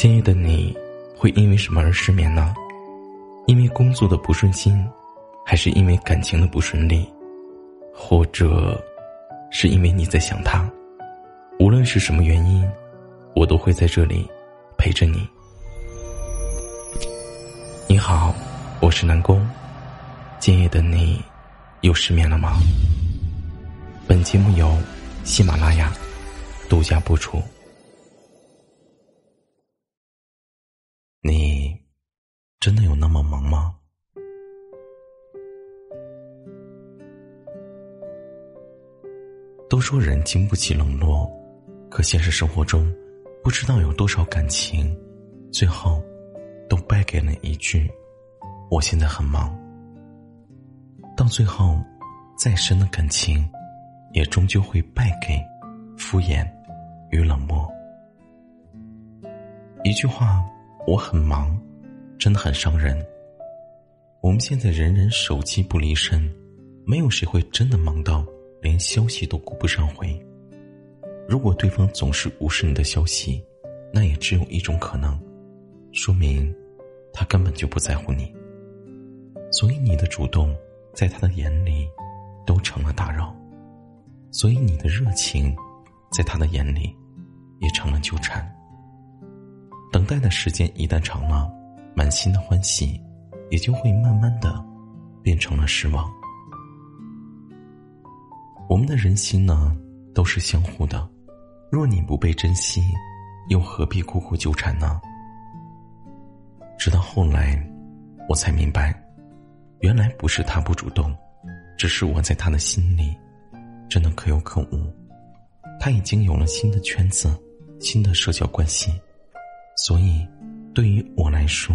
今夜的你，会因为什么而失眠呢？因为工作的不顺心，还是因为感情的不顺利，或者，是因为你在想他？无论是什么原因，我都会在这里陪着你。你好，我是南宫。今夜的你，又失眠了吗？本节目由喜马拉雅独家播出。你真的有那么忙吗？都说人经不起冷落，可现实生活中，不知道有多少感情，最后都败给了一句“我现在很忙”。到最后，再深的感情，也终究会败给敷衍与冷漠。一句话。我很忙，真的很伤人。我们现在人人手机不离身，没有谁会真的忙到连消息都顾不上回。如果对方总是无视你的消息，那也只有一种可能，说明他根本就不在乎你。所以你的主动，在他的眼里都成了打扰；所以你的热情，在他的眼里也成了纠缠。等待的时间一旦长了，满心的欢喜也就会慢慢的变成了失望。我们的人心呢，都是相互的，若你不被珍惜，又何必苦苦纠缠呢？直到后来，我才明白，原来不是他不主动，只是我在他的心里真的可有可无，他已经有了新的圈子，新的社交关系。所以，对于我来说，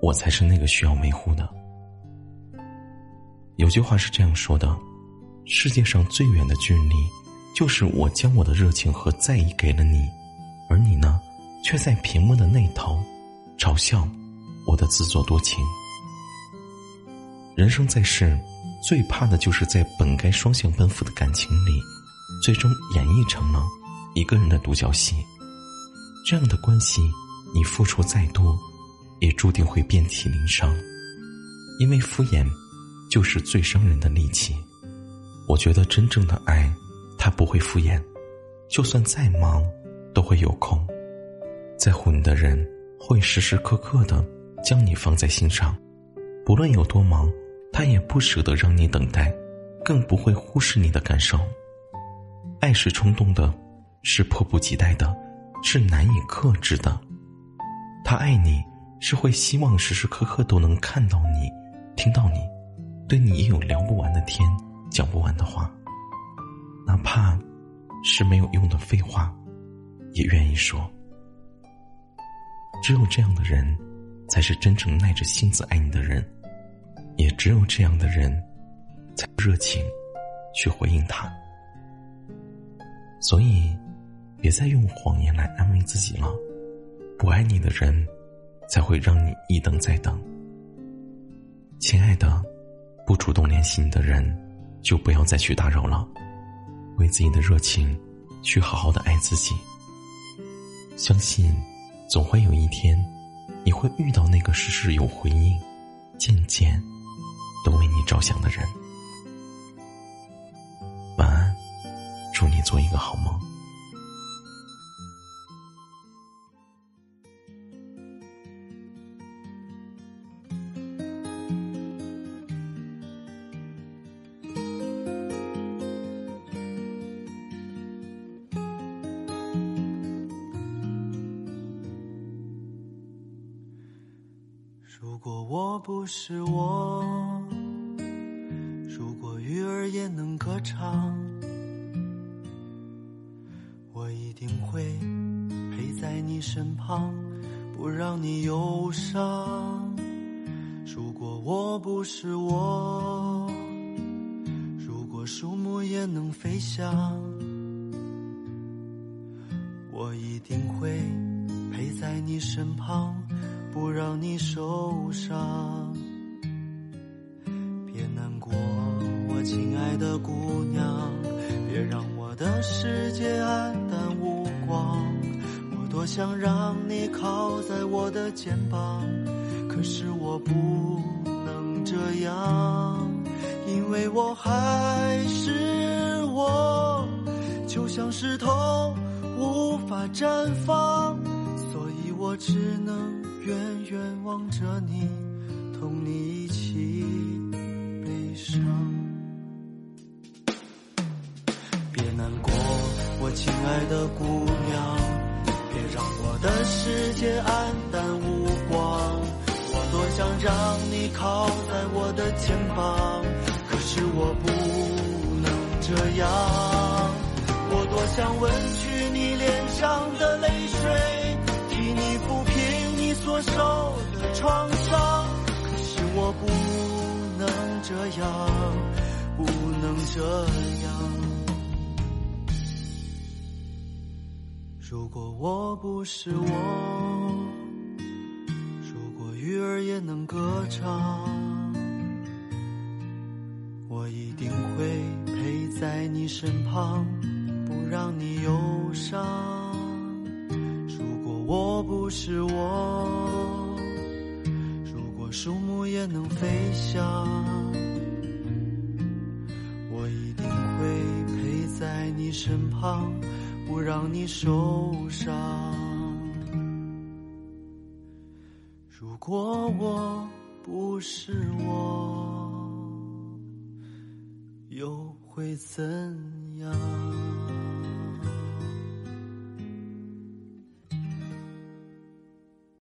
我才是那个需要维护的。有句话是这样说的：世界上最远的距离，就是我将我的热情和在意给了你，而你呢，却在屏幕的那头嘲笑我的自作多情。人生在世，最怕的就是在本该双向奔赴的感情里，最终演绎成了一个人的独角戏。这样的关系，你付出再多，也注定会遍体鳞伤，因为敷衍，就是最伤人的利器。我觉得真正的爱，他不会敷衍，就算再忙，都会有空。在乎你的人，会时时刻刻的将你放在心上，不论有多忙，他也不舍得让你等待，更不会忽视你的感受。爱是冲动的，是迫不及待的。是难以克制的，他爱你是会希望时时刻刻都能看到你，听到你，对你也有聊不完的天，讲不完的话，哪怕是没有用的废话，也愿意说。只有这样的人，才是真正耐着性子爱你的人，也只有这样的人，才热情去回应他。所以。别再用谎言来安慰自己了，不爱你的人，才会让你一等再等。亲爱的，不主动联系你的人，就不要再去打扰了，为自己的热情，去好好的爱自己。相信，总会有一天，你会遇到那个事事有回应，渐渐，都为你着想的人。晚安，祝你做一个好梦。不是我，如果鱼儿也能歌唱，我一定会陪在你身旁，不让你忧伤。如果我不是我，如果树木也能飞翔，我一定会陪在你身旁。不让你受伤，别难过，我亲爱的姑娘，别让我的世界黯淡无光。我多想让你靠在我的肩膀，可是我不能这样，因为我还是我，就像石头无法绽放，我只能远远望着你，同你一起悲伤。别难过，我亲爱的姑娘。别让我的世界黯淡无光，我多想让你靠在我的肩膀，可是我不能这样。我多想问句创伤，可是我不能这样，不能这样。如果我不是我，如果鱼儿也能歌唱，我一定会陪在你身旁，不让你忧伤。如果我不是我，树木也能飞翔，我一定会陪在你身旁。不让你受伤。如果我不是我，又会怎样？